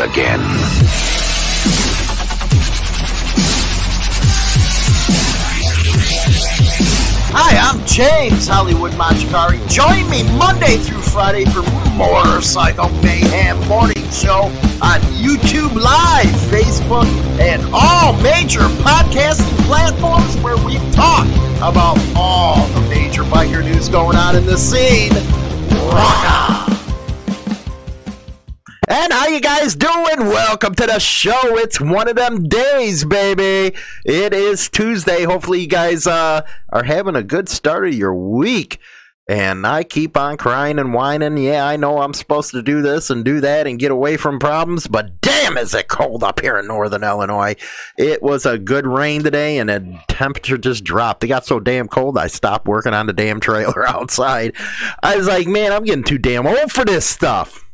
again. Hi, I'm James Hollywood Machikari. Join me Monday through Friday for Motorcycle Mayhem Morning Show on YouTube Live, Facebook, and all major podcasting platforms where we talk about all the major biker news going on in the scene. Rock on! And how you guys doing? Welcome to the show. It's one of them days, baby. It is Tuesday. Hopefully you guys uh, are having a good start of your week. And I keep on crying and whining. Yeah, I know I'm supposed to do this and do that and get away from problems, but damn is it cold up here in northern Illinois. It was a good rain today and the temperature just dropped. It got so damn cold I stopped working on the damn trailer outside. I was like, man, I'm getting too damn old for this stuff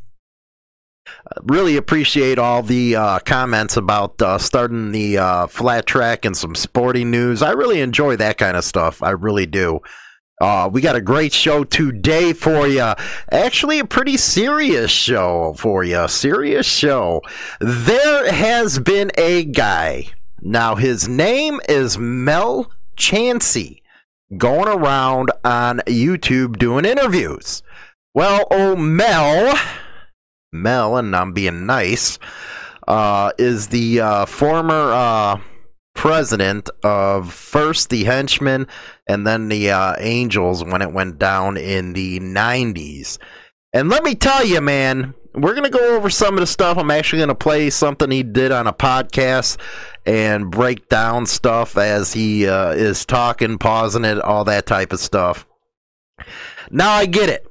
really appreciate all the uh, comments about uh, starting the uh, flat track and some sporting news. I really enjoy that kind of stuff. I really do. Uh, we got a great show today for you. Actually, a pretty serious show for you. Serious show. There has been a guy. Now, his name is Mel Chancey, going around on YouTube doing interviews. Well, oh, Mel Mel, and I'm being nice, uh, is the uh, former uh, president of first the Henchmen and then the uh, Angels when it went down in the 90s. And let me tell you, man, we're going to go over some of the stuff. I'm actually going to play something he did on a podcast and break down stuff as he uh, is talking, pausing it, all that type of stuff. Now I get it.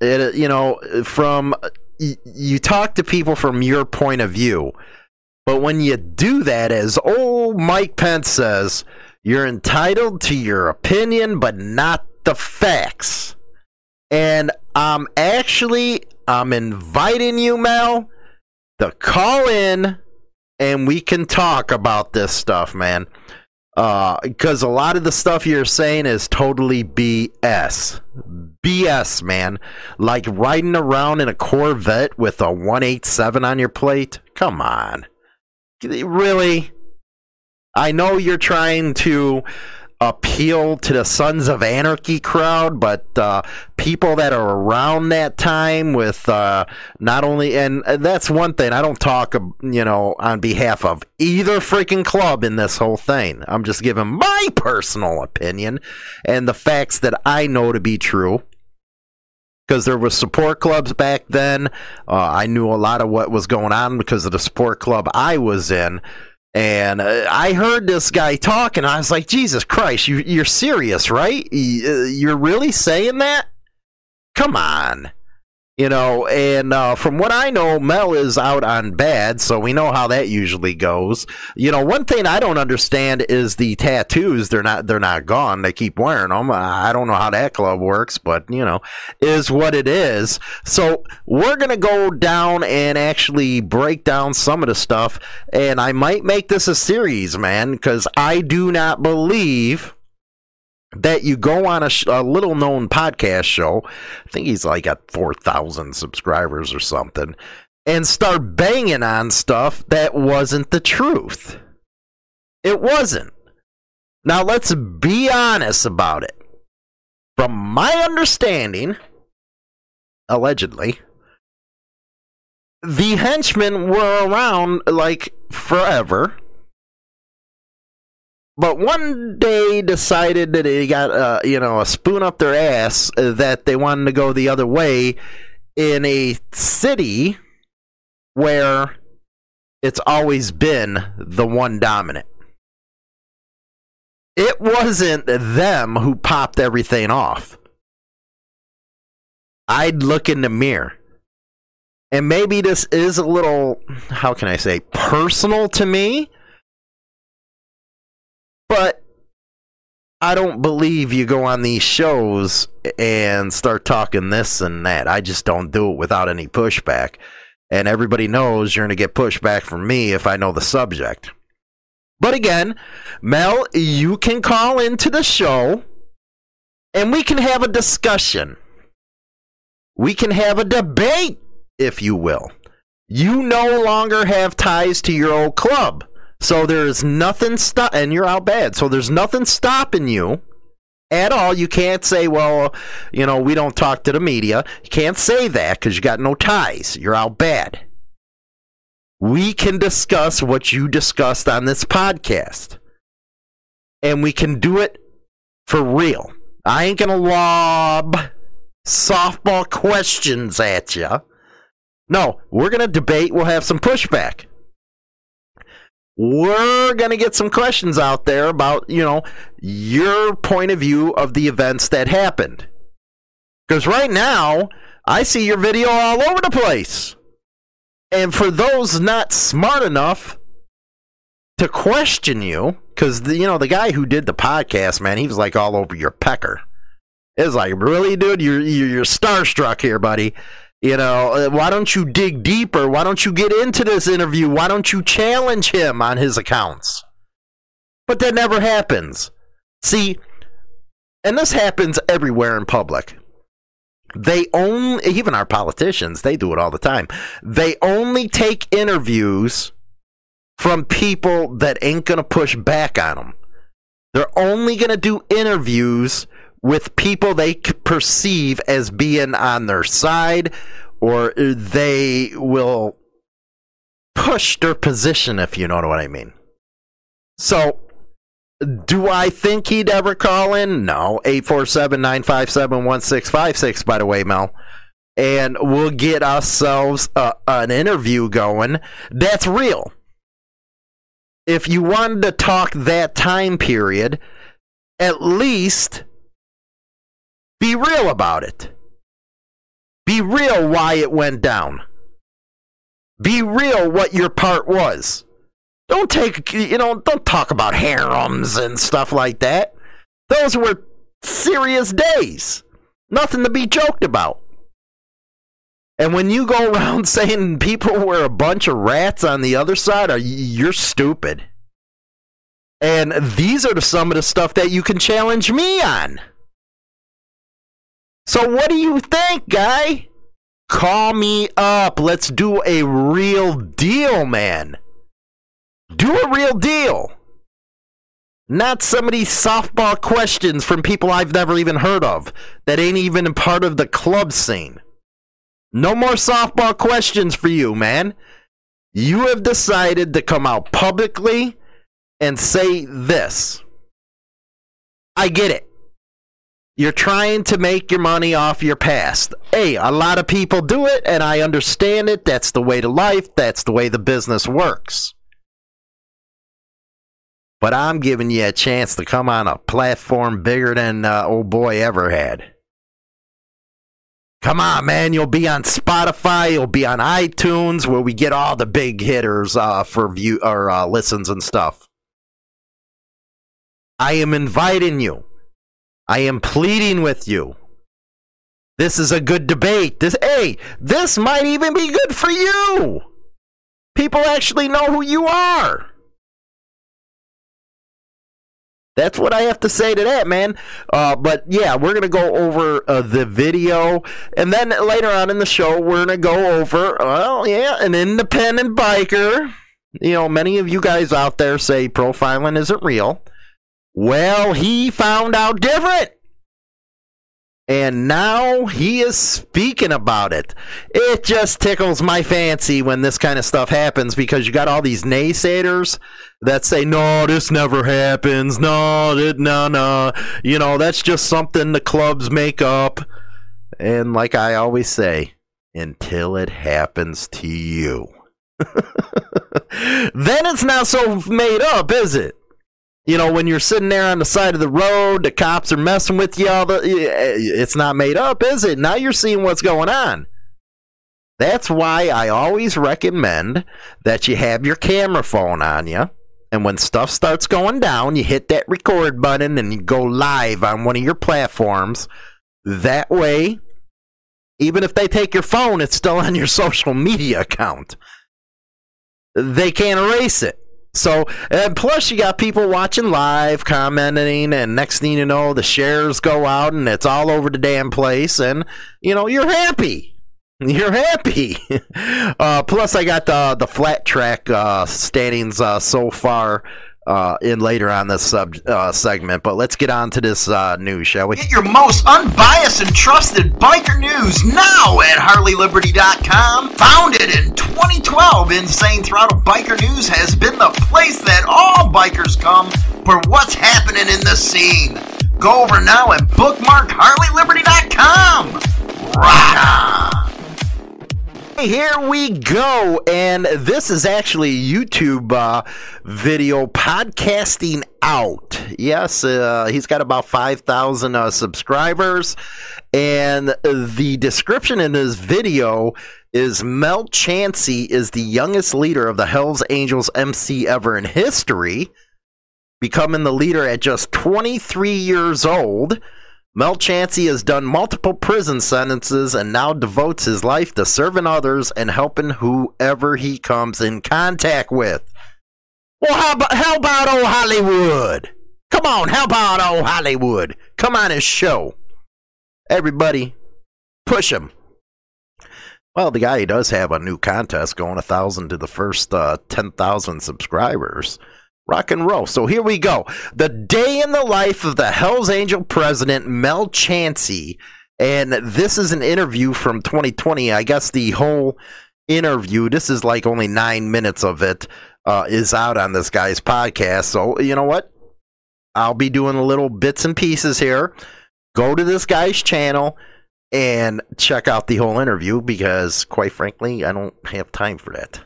It, you know, from you talk to people from your point of view. But when you do that, as old Mike Pence says, you're entitled to your opinion, but not the facts. And I'm actually I'm inviting you, Mel, to call in and we can talk about this stuff, man because uh, a lot of the stuff you're saying is totally BS. BS, man. Like riding around in a Corvette with a 187 on your plate. Come on. Really? I know you're trying to appeal to the Sons of Anarchy crowd, but uh, people that are around that time with uh, not only, and that's one thing, I don't talk, you know, on behalf of either freaking club in this whole thing. I'm just giving my personal opinion and the facts that I know to be true. Because there were support clubs back then. Uh, I knew a lot of what was going on because of the support club I was in and uh, I heard this guy talking. I was like, Jesus Christ, you, you're serious, right? Uh, you're really saying that? Come on. You know, and uh, from what I know, Mel is out on bad, so we know how that usually goes. You know, one thing I don't understand is the tattoos. They're not they're not gone. They keep wearing them. I don't know how that club works, but you know, is what it is. So we're gonna go down and actually break down some of the stuff, and I might make this a series, man, because I do not believe that you go on a, sh- a, little known podcast show, I think he's like at 4,000 subscribers or something, and start banging on stuff that wasn't the truth. It wasn't. Now, let's be honest about it. From my understanding, allegedly, the henchmen were around like forever but one day decided that they got uh, you know a spoon up their ass that they wanted to go the other way in a city where it's always been the one dominant. It wasn't them who popped everything off. I'd look in the mirror. And maybe this is a little, how can I say, personal to me but I don't believe you go on these shows and start talking this and that. I just don't do it without any pushback. And everybody knows you're going to get pushback from me if I know the subject. But again, Mel, you can call into the show and we can have a discussion. We can have a debate, if you will. You no longer have ties to your old club. So there's nothing stop and you're out bad. So there's nothing stopping you at all. You can't say, well, you know, we don't talk to the media. You can't say that because you got no ties. You're out bad. We can discuss what you discussed on this podcast. And we can do it for real. I ain't to lob softball questions at you. No, we're to debate. We'll have some pushback we're going to get some questions out there about, you know, your point of view of the events that happened. Because right now, I see your video all over the place. And for those not smart enough to question you, because, you know, the guy who did the podcast, man, he was like all over your pecker. It was like, really, dude? You're, you're starstruck here, buddy. You know, uh, why don't you dig deeper? Why don't you get into this interview? Why don't you challenge him on his accounts? But that never happens. See, and this happens everywhere in public. They only, even our politicians, they do it all the time. They only take interviews from people that ain't going to push back on them. They're only going to do interviews with people they perceive as being on their side or they will push their position if you know what I mean. So do I think he'd ever call in? No. 847 957 1656, by the way, Mel. And we'll get ourselves uh, an interview going. That's real. If you wanted to talk that time period, at least be real about it. Be real why it went down. Be real what your part was. Don't take, you know, don't talk about harems and stuff like that. Those were serious days. Nothing to be joked about. And when you go around saying people were a bunch of rats on the other side, you're stupid. And these are some of the stuff that you can challenge me on. So what do you think, guy? Call me up. Let's do a real deal, man. Do a real deal. Not some of these softball questions from people I've never even heard of that ain't even part of the club scene. No more softball questions for you, man. You have decided to come out publicly and say this. I get it. You're trying to make your money off your past. Hey, a lot of people do it, and I understand it. That's the way to life, that's the way the business works. But I'm giving you a chance to come on a platform bigger than uh, old boy ever had. Come on, man. You'll be on Spotify. You'll be on iTunes, where we get all the big hitters uh, for view or uh, listens and stuff. I am inviting you. I am pleading with you. This is a good debate. This hey, this might even be good for you. People actually know who you are. That's what I have to say to that, man. Uh, but yeah, we're gonna go over uh, the video, and then later on in the show, we're gonna go over, well, yeah, an independent biker. You know, many of you guys out there say profiling isn't real. Well, he found out different. And now he is speaking about it. It just tickles my fancy when this kind of stuff happens because you got all these naysayers that say, no, this never happens. No, no, no. You know, that's just something the clubs make up. And like I always say, until it happens to you. then it's not so made up, is it? You know, when you're sitting there on the side of the road, the cops are messing with you. All the, eh, it's not made up, is it? Now you're seeing what's going on. That's why I always recommend that you have your camera phone on you. And when stuff starts going down, you hit that record button and you go live on one of your platforms. That way, even if they take your phone, it's still on your social media account. They can't erase it. So, and plus, you got people watching live, commenting, and next thing you know, the shares go out and it's all over the damn place, and you know, you're happy. You're happy. Uh, plus, I got the the flat track uh, standings uh, so far uh, in later on this sub uh, segment. But let's get on to this uh, news, shall we? Get your most unbiased and trusted biker news now at HarleyLiberty.com. Founded in 2012, Insane Throttle Biker News has been the place that all bikers come for what's happening in the scene. Go over now and bookmark HarleyLiberty.com. Rock on! Here we go, and this is actually YouTube uh, video podcasting out. Yes, uh, he's got about 5,000 uh, subscribers, and the description in this video is Mel Chancey is the youngest leader of the Hells Angels MC ever in history, becoming the leader at just 23 years old. Mel Chancey has done multiple prison sentences and now devotes his life to serving others and helping whoever he comes in contact with. Well, how about, how about old Hollywood? Come on, how about old Hollywood? Come on his show. Everybody, push him. Well, the guy does have a new contest going a thousand to the first uh, 10,000 subscribers rock and roll. So here we go. The day in the life of the Hells Angel president, Mel Chancey. And this is an interview from 2020. I guess the whole interview, this is like only nine minutes of it, uh, is out on this guy's podcast. So, you know what? I'll be doing little bits and pieces here. Go to this guy's channel and check out the whole interview because, quite frankly, I don't have time for that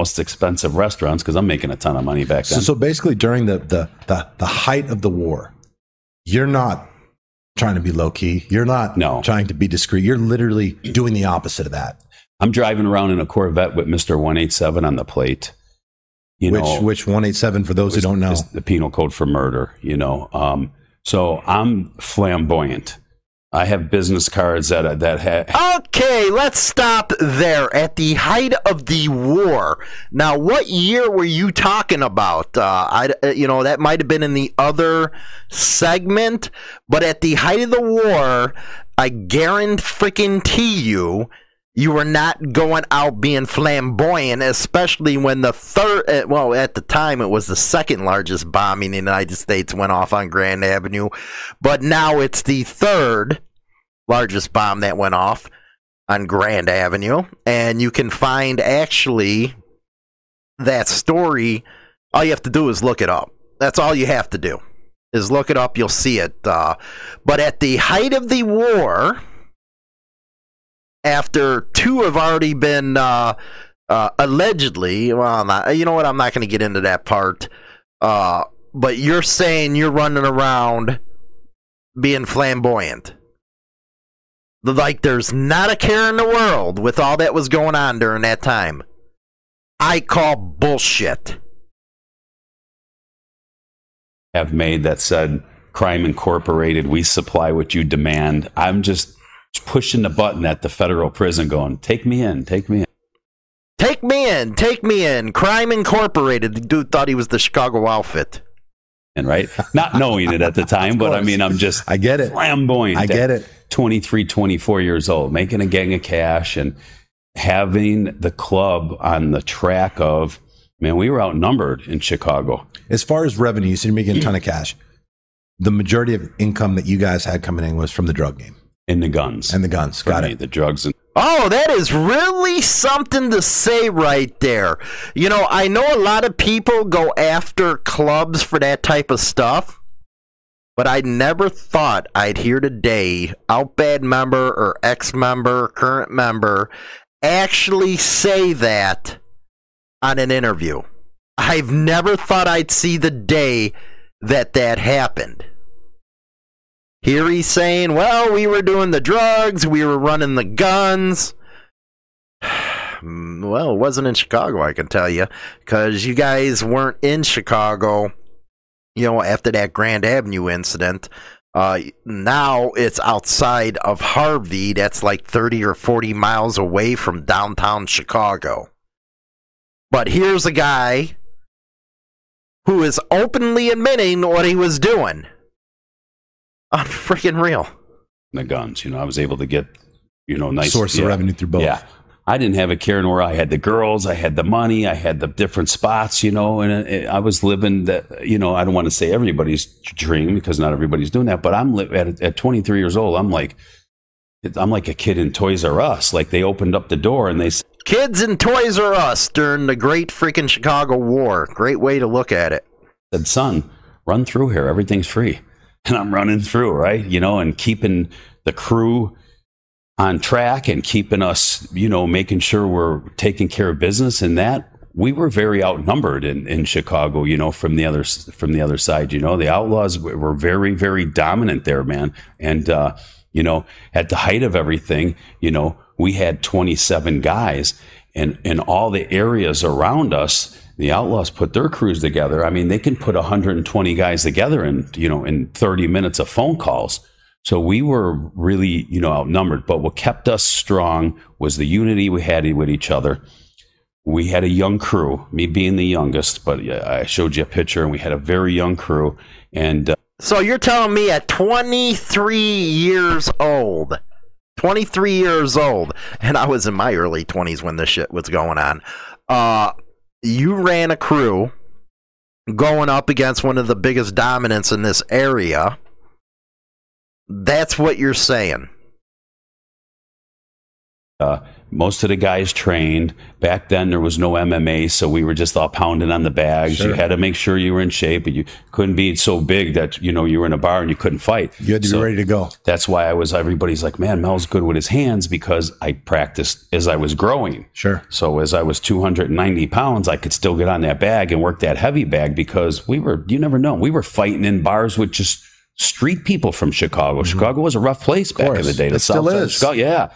most expensive restaurants because I'm making a ton of money back then. So, so basically, during the, the the the height of the war, you're not trying to be low key. You're not no. trying to be discreet. You're literally doing the opposite of that. I'm driving around in a Corvette with Mister One Eight Seven on the plate. You which know, which one eight seven for those who don't know is the penal code for murder. You know, um, so I'm flamboyant. I have business cards that that have. Okay, let's stop there. At the height of the war, now what year were you talking about? Uh, I, uh, you know, that might have been in the other segment, but at the height of the war, I guarantee you, you were not going out being flamboyant, especially when the third, uh, well, at the time it was the second largest bombing in the United States went off on Grand Avenue, but now it's the third largest bomb that went off on Grand Avenue. And you can find actually that story. All you have to do is look it up. That's all you have to do is look it up. You'll see it. Uh, but at the height of the war, after two have already been uh, uh, allegedly, well, not, you know what? I'm not going to get into that part. Uh, but you're saying you're running around being flamboyant. Like there's not a care in the world with all that was going on during that time. I call bullshit. Have made that said crime incorporated, we supply what you demand. I'm just pushing the button at the federal prison going, take me in, take me in. Take me in, take me in. Crime Incorporated. The dude thought he was the Chicago outfit. And right? Not knowing it at the time, but I mean, I'm just I get it. Flamboyant. I get it. 23, 24 years old, making a gang of cash and having the club on the track of, man, we were outnumbered in Chicago. As far as revenue, you're making a ton of cash. The majority of income that you guys had coming in was from the drug game. And the guns. And the guns. Got me, it. The drugs and Oh, that is really something to say right there. You know, I know a lot of people go after clubs for that type of stuff. But I never thought I'd hear today, Outbad member or ex member, current member, actually say that on an interview. I've never thought I'd see the day that that happened. Here he's saying, well, we were doing the drugs, we were running the guns. well, it wasn't in Chicago, I can tell you, because you guys weren't in Chicago you know, after that Grand Avenue incident. Uh, now it's outside of Harvey. That's like 30 or 40 miles away from downtown Chicago. But here's a guy who is openly admitting what he was doing. Unfreaking real. The guns, you know, I was able to get you know, nice source yeah. of revenue through both. Yeah. I didn't have a care in where I had the girls, I had the money, I had the different spots, you know, and it, I was living that, you know, I don't want to say everybody's dream because not everybody's doing that, but I'm li- at, at 23 years old, I'm like, I'm like a kid in Toys R Us. Like they opened up the door and they said, Kids in Toys R Us during the great freaking Chicago War. Great way to look at it. said, son, run through here. Everything's free. And I'm running through, right? You know, and keeping the crew on track and keeping us, you know, making sure we're taking care of business and that we were very outnumbered in, in Chicago, you know, from the other, from the other side, you know, the outlaws were very, very dominant there, man. And, uh, you know, at the height of everything, you know, we had 27 guys and in all the areas around us, the outlaws put their crews together. I mean, they can put 120 guys together in, you know, in 30 minutes of phone calls. So we were really, you know, outnumbered. But what kept us strong was the unity we had with each other. We had a young crew, me being the youngest, but I showed you a picture and we had a very young crew. And uh, So you're telling me at 23 years old, 23 years old, and I was in my early 20s when this shit was going on. Uh, you ran a crew going up against one of the biggest dominants in this area. That's what you're saying. Uh, most of the guys trained. Back then, there was no MMA, so we were just all pounding on the bags. Sure. You had to make sure you were in shape, but you couldn't be so big that you know you were in a bar and you couldn't fight. You had to So be ready to go. That's why I was. Everybody's like, "Man, Mel's good with his hands," because I practiced as I was growing. Sure. So as I was 290 pounds, I could still get on that bag and work that heavy bag because we were. You never know. We were fighting in bars with just street people from Chicago. Chicago was a rough place back in Mm-hmm. the day. The It still South is. Chicago, yeah.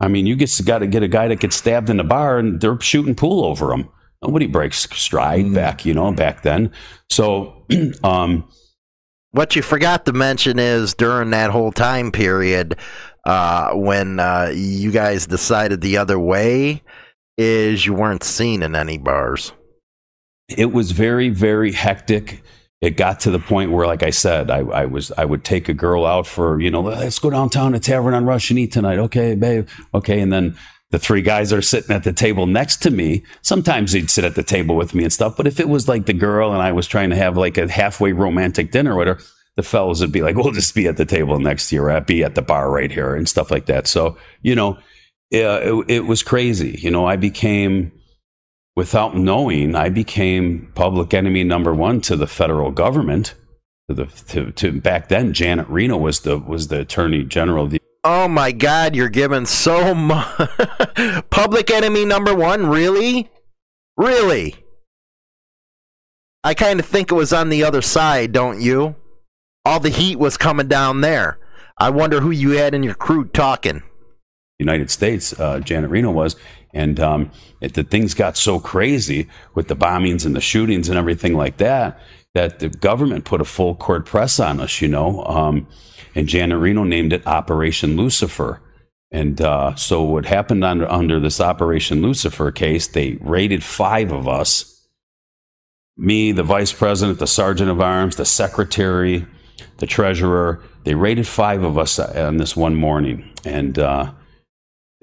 I mean, you just got to get a guy that gets stabbed in the bar and they're shooting pool over him. Nobody breaks stride Mm. back, you know, back then. So, um, What you forgot to mention is during that whole time period, uh, when uh, you guys decided the other way, is you weren't seen in any bars. it was very very hectic it got to the point where like i said I, I was i would take a girl out for you know let's go downtown to tavern on rush and eat tonight. Okay babe. Okay. And then the three guys are sitting at the table next to me. Sometimes they'd sit at the table with me and stuff but if it was like the girl and i was trying to have like a halfway romantic dinner with her the fellows would be like we'll just be at the table next to you or be at the bar right here and stuff like that. So you know yeah, it, it was crazy. You know i became without knowing, I became public enemy number one to the federal government. To the to, to back then, Janet Reno was the was the attorney general. Of the, Oh my God, you're giving so much. Public enemy number one, really? Really? I kind of think it was on the other side, don't you? All the heat was coming down there. I wonder who you had in your crew talking. United States, uh, Janet Reno was, and um, it, the things got so crazy with the bombings and the shootings and everything like that that the government put a full court press on us, you know. Um, and Janet Reno named it Operation Lucifer. And uh, so what happened under under this Operation Lucifer case, they raided five of us. Me, the vice president, the sergeant of arms, the secretary, the treasurer. They raided five of us on this one morning, and uh,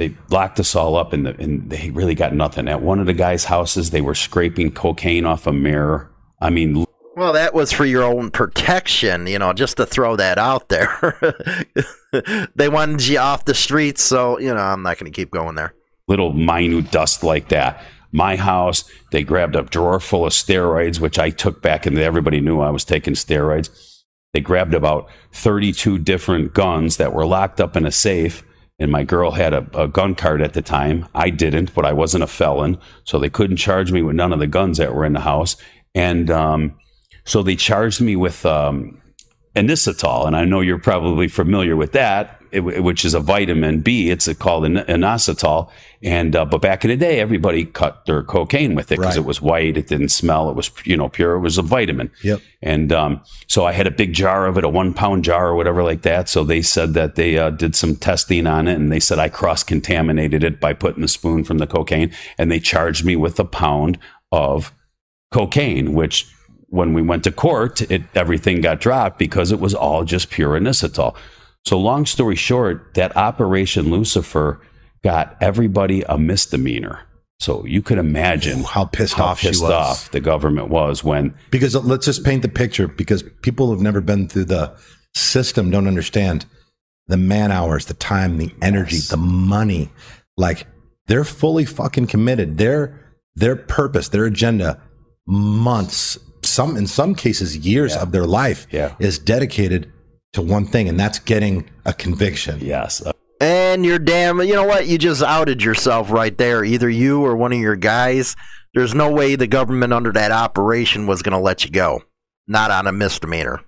they locked us all up, and, the, and they really got nothing. At one of the guys' houses, they were scraping cocaine off a mirror. I mean, Well, that was for your own protection, you know, just to throw that out there. they wanted you off the streets, so, you know, I'm not going to keep going there. little minute dust like that. My house, they grabbed a drawer full of steroids, which I took back, and everybody knew I was taking steroids. They grabbed about 32 different guns that were locked up in a safe. And my girl had a, a gun card at the time. I didn't, but I wasn't a felon. So they couldn't charge me with none of the guns that were in the house. And um, so they charged me with um. And I know you're probably familiar with that, it, which is a vitamin B. It's called an inositol. And uh, but back in the day, everybody cut their cocaine with it because Right. it was white, it didn't smell, it was you know pure. It was a vitamin. Yep. And um, so I had a big jar of it, a one pound jar or whatever like that. So they said that they uh, did some testing on it and they said I cross contaminated it by putting the spoon from the cocaine. And they charged me with a pound of cocaine, which when we went to court, it everything got dropped because it was all just pure inositol. So, long story short, that Operation Lucifer got everybody a misdemeanor. So you could imagine How pissed how off she was. off the government was when Because uh, let's just paint the picture because people who've never been through the system don't understand the man hours, the time, the energy, the money. Like they're fully fucking committed. Their their purpose, their agenda, months, some in some cases years of their life Yeah. is dedicated to one thing, and that's getting a conviction. yes, uh, And you're damn, you know what? You just outed yourself right there. Either you or one of your guys. There's no way the government under that operation was going to let you go. Not on a misdemeanor.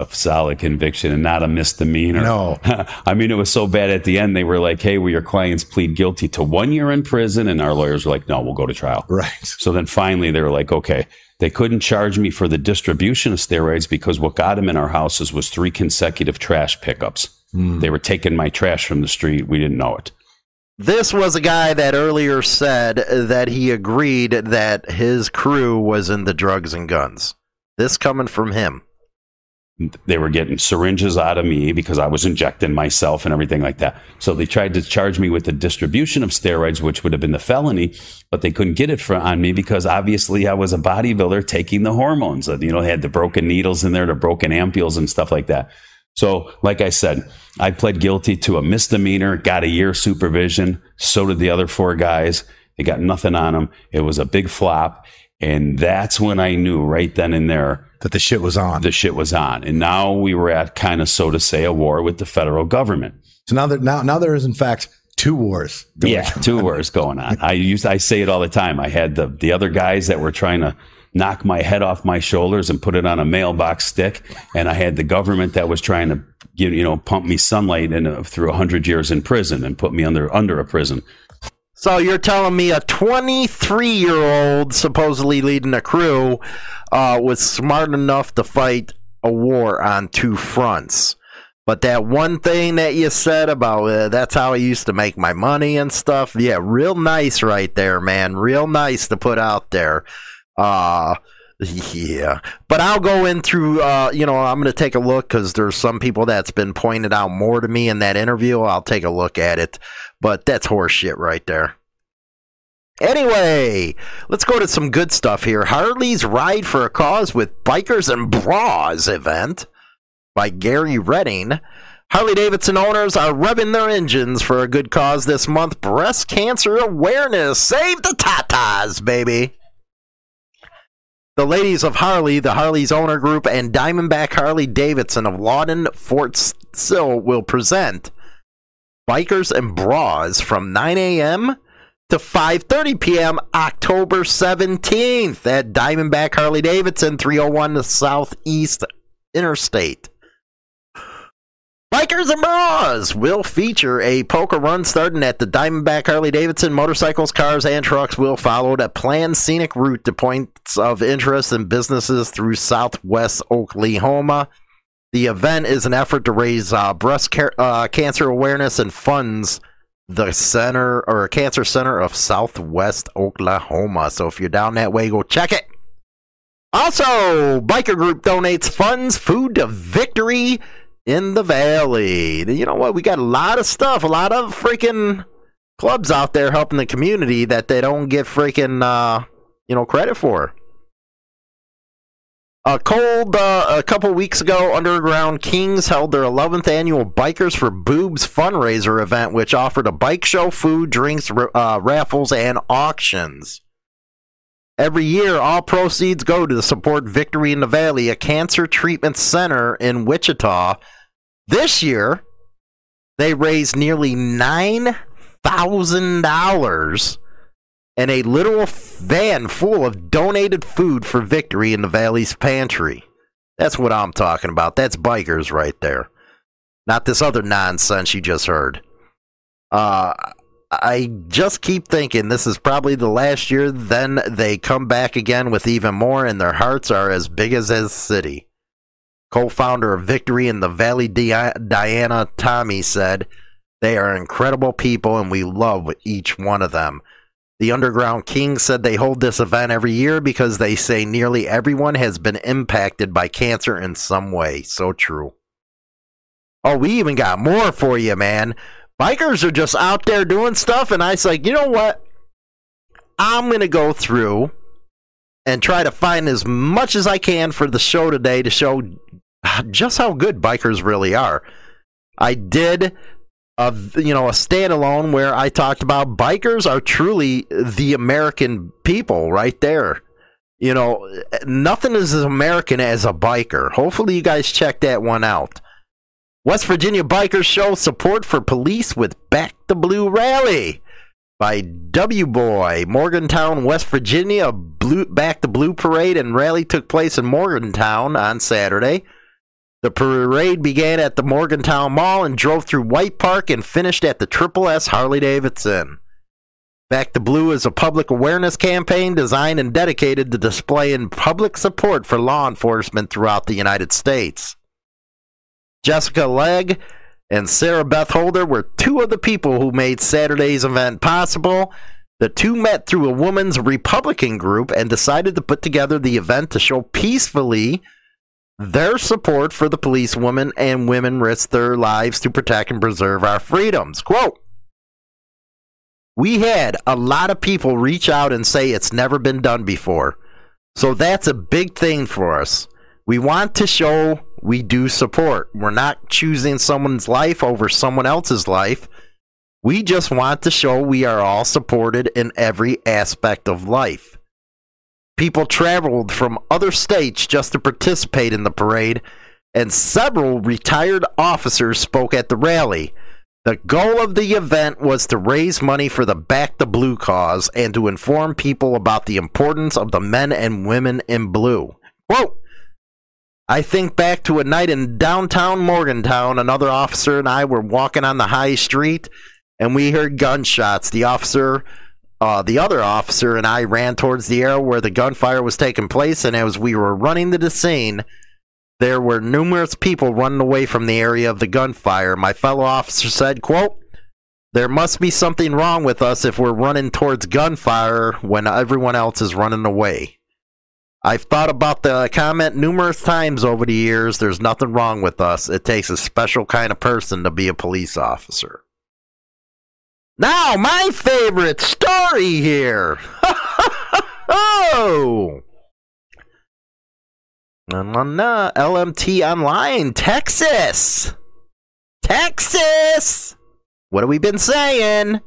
A solid conviction and not a misdemeanor. No. I mean, it was so bad at the end. They were like, "Hey, will your clients plead guilty to one year in prison?" And our lawyers were like, "No, we'll go to trial." Right. So then finally they were like, okay, they couldn't charge me for the distribution of steroids because what got them in our houses was three consecutive trash pickups. Hmm. They were taking my trash from the street. We didn't know it. This was a guy that earlier said that he agreed that his crew was in the drugs and guns. This coming from him. They were getting syringes out of me because I was injecting myself and everything like that. So they tried to charge me with the distribution of steroids, which would have been the felony, but they couldn't get it for, on me because obviously I was a bodybuilder taking the hormones. You know, they had the broken needles in there, the broken ampules and stuff like that. So, like I said, I pled guilty to a misdemeanor, got a year supervision. So did the other four guys. They got nothing on them. It was a big flop. And that's when I knew right then and there That the shit was on. the shit was on. And now we were at kind of, so to say, a war with the federal government. so now that now now there is in fact two wars. Yeah, two wars going on. I used I say it all the time. I had the the other guys that were trying to knock my head off my shoulders and put it on a mailbox stick, and I had the government that was trying to give, you know pump me sunlight in a, through hundred years in prison and put me under under a prison. So you're telling me a 23 year old, supposedly leading a crew, uh, was smart enough to fight a war on two fronts. But that one thing that you said about uh, that's how I used to make my money and stuff, yeah, real nice right there, man. Real nice to put out there. Uh, yeah, but I'll go in through. Uh, you know, I'm going to take a look because there's some people that's been pointed out more to me in that interview. I'll take a look at it, but that's horseshit right there. Anyway, let's go to some good stuff here. Harley's Ride for a Cause with Bikers and Bras event by Gary Redding. Harley Davidson owners are revving their engines for a good cause this month. Breast cancer awareness. Save the tatas, baby. The ladies of Harley, the Harley's owner group, and Diamondback Harley Davidson of Lawton, Fort Sill will present Bikers and Bras from 9 a.m. to 5:30 p.m. October 17th at Diamondback Harley Davidson, 301 Southeast Interstate. Bikers and Bras will feature a poker run starting at the Diamondback Harley Davidson. Motorcycles, cars, and trucks will follow a planned scenic route to points of interest and businesses through southwest Oklahoma. The event is an effort to raise uh, breast ca- uh, cancer awareness and funds the center or cancer center of southwest Oklahoma. So if you're down that way, go check it. Also, biker group donates funds, food to victory in the valley. You know what? We got a lot of stuff, a lot of freaking clubs out there helping the community that they don't get freaking uh, you know credit for. A cold uh, a couple weeks ago, Underground Kings held their 11th annual Bikers for Boobs fundraiser event, which offered a bike show, food, drinks, uh, raffles, and auctions. Every year, all proceeds go to support Victory in the Valley, a cancer treatment center in Wichita. This year, they raised nearly $9,000 and a literal van full of donated food for Victory in the Valley's pantry. That's what I'm talking about. That's bikers right there. Not this other nonsense you just heard. Uh, I just keep thinking this is probably the last year. Then they come back again with even more, and their hearts are as big as this city. Co founder of Victory in the Valley, Diana Tommy, said, They are incredible people, and we love each one of them. The Underground King said they hold this event every year because they say nearly everyone has been impacted by cancer in some way. So true. Oh, we even got more for you, man. Bikers are just out there doing stuff, and I was like, you know what? I'm gonna go through and try to find as much as I can for the show today to show just how good bikers really are. I did a you know a standalone where I talked about bikers are truly the American people right there. You know, nothing is as American as a biker. Hopefully, you guys check that one out. West Virginia bikers show support for police with Back the Blue rally by WBOY. Morgantown, West Virginia, blue, Back the Blue parade and rally took place in Morgantown on Saturday. The parade began at the Morgantown Mall and drove through White Park and finished at the Triple S Harley Davidson. Back the Blue is a public awareness campaign designed and dedicated to displaying public support for law enforcement throughout the United States. Jessica Legg and Sarah Beth Holder were two of the people who made Saturday's event possible. The two met through a women's Republican group and decided to put together the event to show peacefully their support for the police women and women risk their lives to protect and preserve our freedoms. Quote We had a lot of people reach out and say it's never been done before. So that's a big thing for us. We want to show we do support. We're not choosing someone's life over someone else's life. We just want to show we are all supported in every aspect of life. People traveled from other states just to participate in the parade, and several retired officers spoke at the rally. The goal of the event was to raise money for the Back the Blue cause and to inform people about the importance of the men and women in blue. Quote, I think back to a night in downtown Morgantown. Another officer and I were walking on the high street and we heard gunshots. The officer, uh, the other officer, and I ran towards the area where the gunfire was taking place. And as we were running to the scene, there were numerous people running away from the area of the gunfire. My fellow officer said, quote, there must be something wrong with us if we're running towards gunfire when everyone else is running away. I've thought about the comment numerous times over the years. There's nothing wrong with us. It takes a special kind of person to be a police officer. Now, my favorite story here. oh! LMT Online, Texas. Texas! What have we been saying?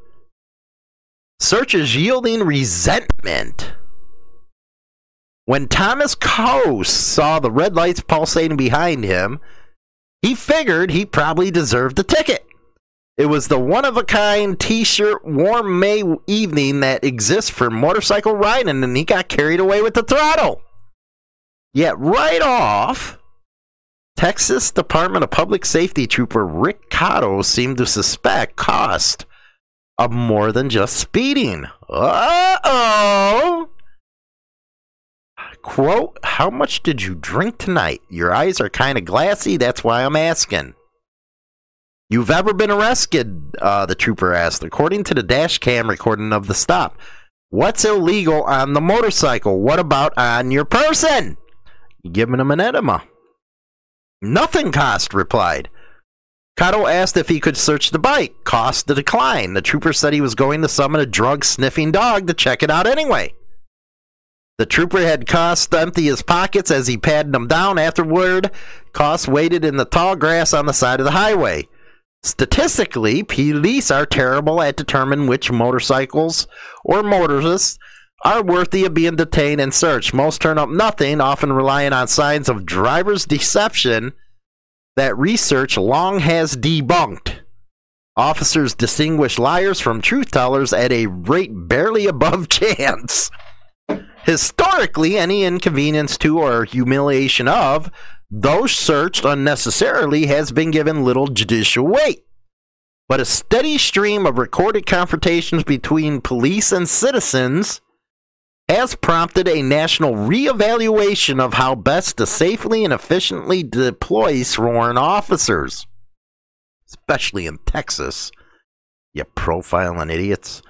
Searches yielding resentment. When Thomas Coase saw the red lights pulsating behind him, he figured he probably deserved a ticket. It was the one of a kind t shirt warm May evening that exists for motorcycle riding, and he got carried away with the throttle. Yet, right off, Texas Department of Public Safety Trooper Rick Cotto seemed to suspect cost of more than just speeding. Uh oh! Quote, how much did you drink tonight? Your eyes are kind of glassy, that's why I'm asking. You've ever been arrested? Uh, the trooper asked. According to the dash cam recording of the stop, what's illegal on the motorcycle? What about on your person? Giving him an enema. Nothing, Cost replied. Cotto asked if he could search the bike. Cost declined. The trooper said he was going to summon a drug sniffing dog to check it out anyway. The trooper had Cost empty his pockets as he patted them down. Afterward, Cost waited in the tall grass on the side of the highway. Statistically, police are terrible at determining which motorcycles or motorists are worthy of being detained and searched. Most turn up nothing, often relying on signs of driver's deception that research long has debunked. Officers distinguish liars from truth tellers at a rate barely above chance. Historically, any inconvenience to or humiliation of those searched unnecessarily has been given little judicial weight. But a steady stream of recorded confrontations between police and citizens has prompted a national reevaluation of how best to safely and efficiently deploy sworn officers, especially in Texas. You profiling idiots.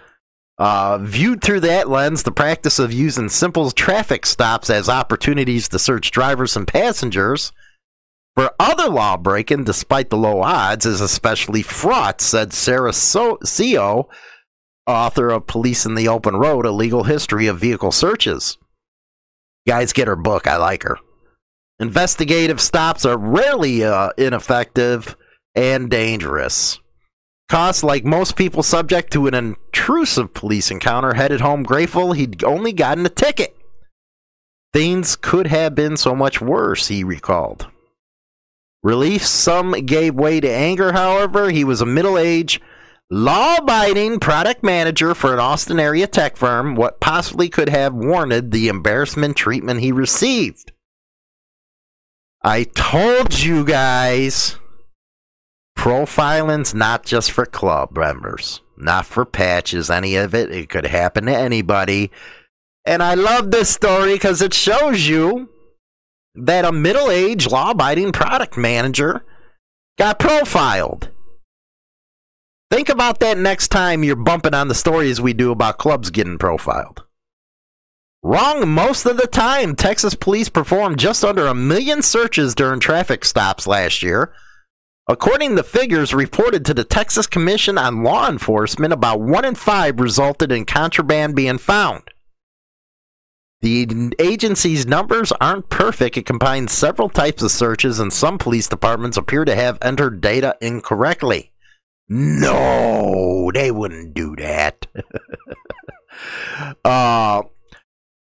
Uh, viewed through that lens, the practice of using simple traffic stops as opportunities to search drivers and passengers for other law breaking, despite the low odds, is especially fraught, said Sarah so- Seo, author of Policing the Open Road A Legal History of Vehicle Searches. Guys, get her book. I like her. Investigative stops are rarely uh, ineffective and dangerous. Koss, like most people subject to an intrusive police encounter, headed home grateful he'd only gotten a ticket. Things could have been so much worse, he recalled. Relief some gave way to anger, however. He was a middle aged, law abiding product manager for an Austin area tech firm. What possibly could have warranted the embarrassment treatment he received? I told you guys. Profiling's not just for club members, not for patches, any of it. It could happen to anybody. And I love this story because it shows you that a middle aged, law abiding product manager got profiled. Think about that next time you're bumping on the stories we do about clubs getting profiled. Wrong most of the time. Texas police performed just under a million searches during traffic stops last year. According to figures reported to the Texas Commission on Law Enforcement, about one in five resulted in contraband being found. The agency's numbers aren't perfect. It combines several types of searches, and some police departments appear to have entered data incorrectly. No, they wouldn't do that. uh,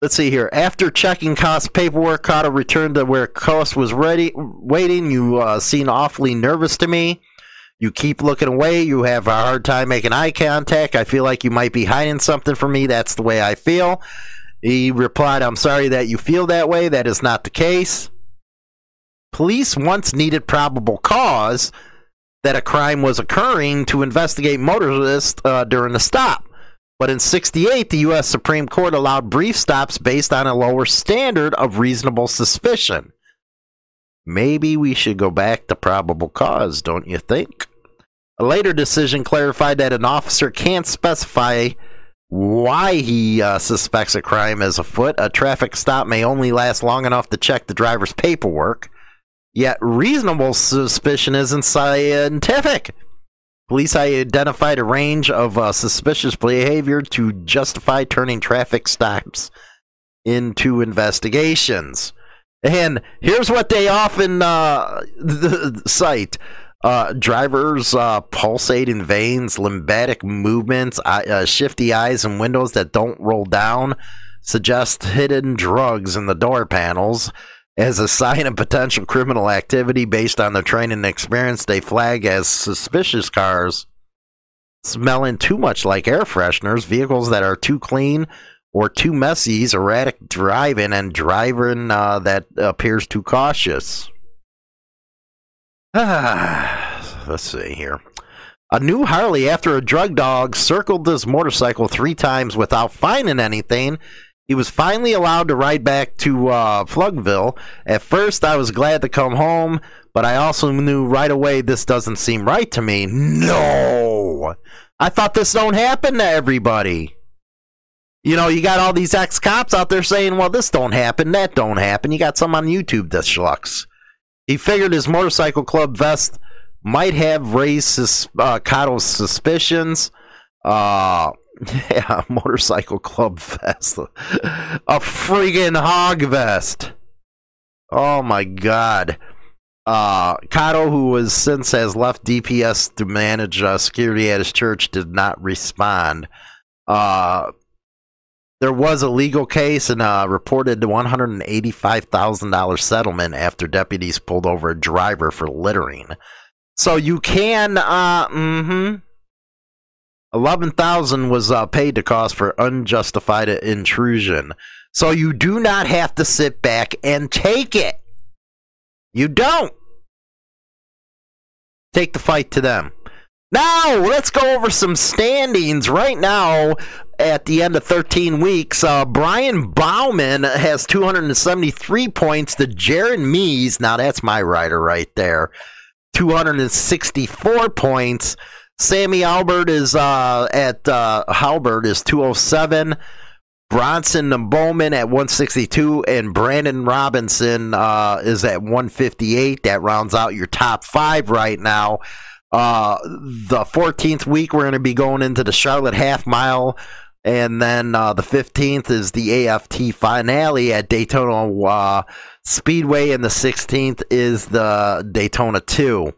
let's see here. After checking Koss paperwork, Cotto returned to where Koss was ready, waiting. You uh, seem awfully nervous to me. You keep looking away. You have a hard time making eye contact. I feel like you might be hiding something from me. That's the way I feel. He replied, I'm sorry that you feel that way. That is not the case. Police once needed probable cause that a crime was occurring to investigate motorists uh, during the stop. But in 68, the U.S. Supreme Court allowed brief stops based on a lower standard of reasonable suspicion. Maybe we should go back to probable cause, don't you think? A later decision clarified that an officer can't specify why he uh, suspects a crime is afoot. A traffic stop may only last long enough to check the driver's paperwork. Yet reasonable suspicion isn't scientific. Police identified a range of uh, suspicious behavior to justify turning traffic stops into investigations. And here's what they often uh, cite uh, drivers' uh, pulsating veins, lymphatic movements, uh, shifty eyes, and windows that don't roll down suggest hidden drugs in the door panels as a sign of potential criminal activity based on their training and experience, they flag as suspicious cars smelling too much like air fresheners, vehicles that are too clean or too messy, erratic driving, and driving uh, that appears too cautious. ah, Let's see here. A new Harley after a drug dog circled this motorcycle three times without finding anything he was finally allowed to ride back to uh, Pflugerville. At first, I was glad to come home, but I also knew right away this doesn't seem right to me. No, I thought this don't happen to everybody. You know, you got all these ex cops out there saying, "Well, this don't happen, that don't happen." You got some on YouTube that schlucks. He figured his motorcycle club vest might have raised his, uh, Cotto's suspicions. Uh, Yeah, motorcycle club vest. A friggin' hog vest. Oh my god. Uh, Cotto, who was since has left DPS to manage uh, security at his church, did not respond. Uh, there was a legal case and a reported $185,000 settlement after deputies pulled over a driver for littering. So you can, uh, mm-hmm. Eleven thousand was uh, paid to Koss for unjustified intrusion. So you do not have to sit back and take it. You don't. Take the fight to them. Now, let's go over some standings right now at the end of 13 weeks. Uh, Briar Bauman has 273 points to Jared Mees. Now, that's my rider right there. 264 points. Sammy Albert is uh, at uh, Halbert is 207. Bronson and Bauman at 162, and Brandon Robinson uh, is at 158. That rounds out your top five right now. Uh, the 14th week, we're going to be going into the Charlotte half mile. And then uh, the 15th is the AFT finale at Daytona uh, Speedway. And the 16th is the Daytona 2.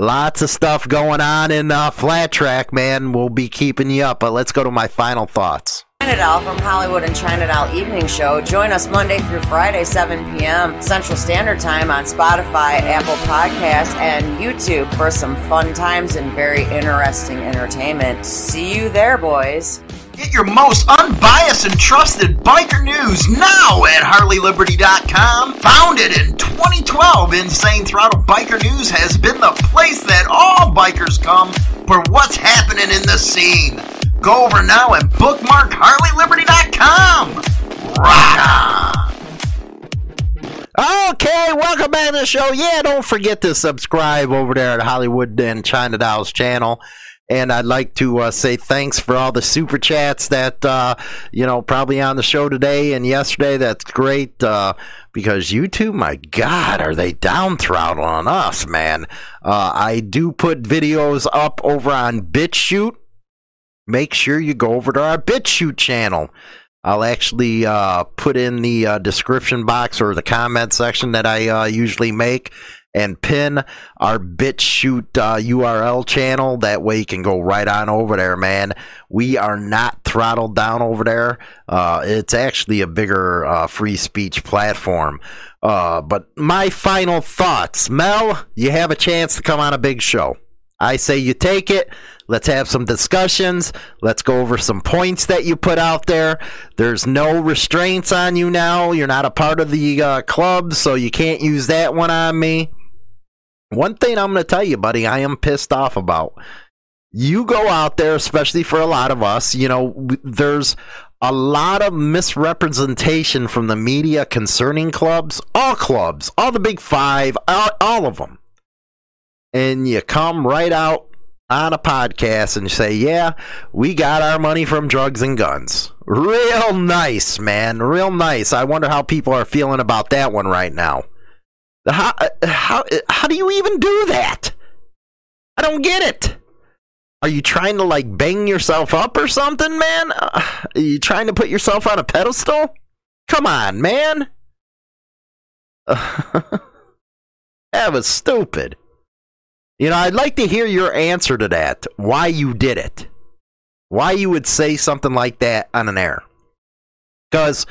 Lots of stuff going on in uh, flat track, man. We'll be keeping you up. But let's go to my final thoughts. China Doll from Hollywood and China Doll Evening Show. Join us Monday through Friday, 7 p.m. Central Standard Time on Spotify, Apple Podcasts, and YouTube for some fun times and very interesting entertainment. See you there, boys. Get your most unbiased and trusted biker news now at HarleyLiberty.com. Founded in 2012, Insane Throttle Biker News has been the place that all bikers come for what's happening in the scene. Go over now and bookmark HarleyLiberty.com. Rock on! Okay, welcome back to the show. Yeah, don't forget to subscribe over there at Hollywood and China Dolls channel. And I'd like to uh, say thanks for all the super chats that, uh, you know, probably on the show today and yesterday. That's great uh, because YouTube, my God, are they down throttling us, man? Uh, I do put videos up over on BitChute. Make sure you go over to our BitChute channel. I'll actually uh, put in the uh, description box or the comment section that I usually make and pin our BitChute uh, URL channel. That way you can go right on over there, man. We are not throttled down over there. Uh, it's actually a bigger uh, free speech platform. but my final thoughts Mel, you have a chance to come on a big show. I say you take it. Let's have some discussions. Let's go over some points that you put out there. There's no restraints on you now. You're not a part of the uh, club, so you can't use that one on me. One thing I'm going to tell you, buddy, I am pissed off about. You go out there, especially for a lot of us, you know, there's a lot of misrepresentation from the media concerning clubs, all clubs, all the big five, all, all of them. And you come right out on a podcast and say, yeah, we got our money from drugs and guns. Real nice, man. Real nice. I wonder how people are feeling about that one right now. How, how, how do you even do that? I don't get it. Are you trying to like bang yourself up or something, man? Uh, are you trying to put yourself on a pedestal? Come on, man. that was stupid. You know, I'd like to hear your answer to that. Why you did it. Why you would say something like that on an air. Because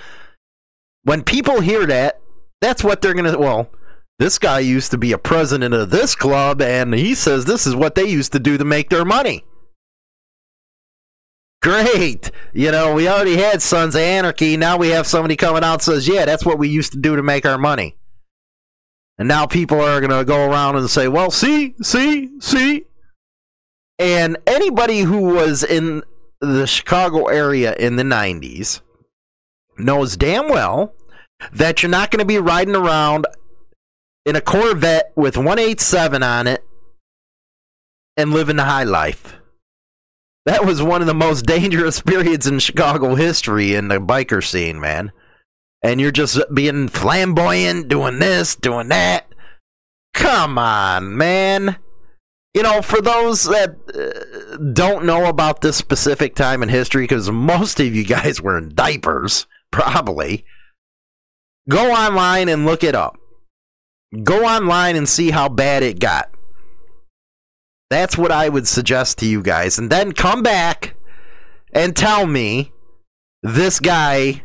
when people hear that, that's what they're going to, well, this guy used to be a president of this club, and he says this is what they used to do to make their money. Great. You know, we already had Sons of Anarchy. Now we have somebody coming out says, yeah, that's what we used to do to make our money. And now people are going to go around and say, well, see, see, see. And anybody who was in the Chicago area in the 90s knows damn well that you're not going to be riding around in a Corvette with 187 on it and living the high life. That was one of the most dangerous periods in Chicago history in the biker scene, man and you're just being flamboyant, doing this, doing that. Come on, man. You know, for those that uh, don't know about this specific time in history, because most of you guys were in diapers, probably, go online and look it up. Go online and see how bad it got. That's what I would suggest to you guys. And then come back and tell me this guy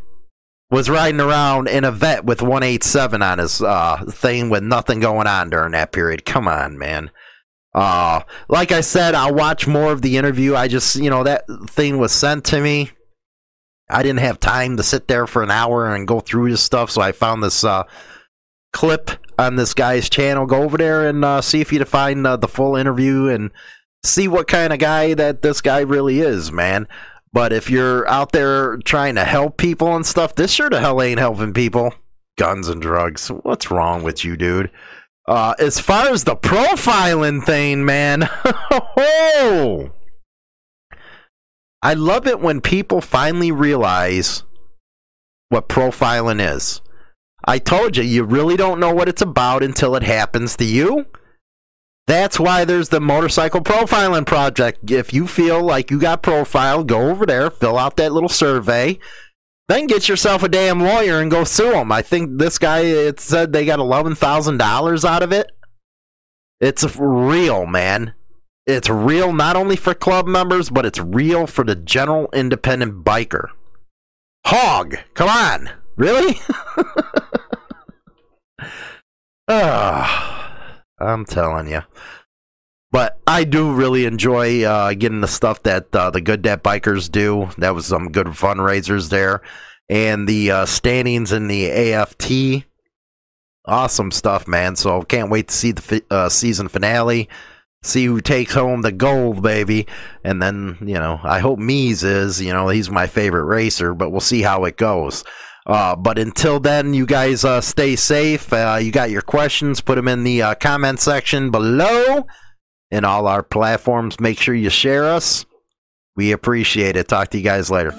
was riding around in a vet with 187 on his uh, thing with nothing going on during that period. Come on, man. Uh, like I said, I'll watch more of the interview. I just, you know, that thing was sent to me. I didn't have time to sit there for an hour and go through this stuff, so I found this uh, clip on this guy's channel. Go over there and uh, see if you can find uh, the full interview and see what kind of guy that this guy really is, man. But if you're out there trying to help people and stuff, this sure the hell ain't helping people. Guns and drugs. What's wrong with you, dude? Uh, as far as the profiling thing, man, oh, I love it when people finally realize what profiling is. I told you, you really don't know what it's about until it happens to you. That's why there's the Motorcycle Profiling Project. If you feel like you got profiled, go over there, fill out that little survey, then get yourself a damn lawyer and go sue them. I think this guy, it said they got $11,000 out of it. It's real, man. It's real not only for club members, but it's real for the general independent biker. Hog, come on. Really? oh, I'm telling you. But I do really enjoy uh, getting the stuff that uh, the Good Dad Bikers do. That was some good fundraisers there. And the uh, standings in the AFT. Awesome stuff, man. So can't wait to see the fi- uh, season finale. See who takes home the gold, baby. And then, you know, I hope Mees is. You know, he's my favorite racer, but we'll see how it goes. Uh, but until then, you guys uh, stay safe. Uh, you got your questions, put them in the uh, comment section below in all our platforms. Make sure you share us. We appreciate it. Talk to you guys later.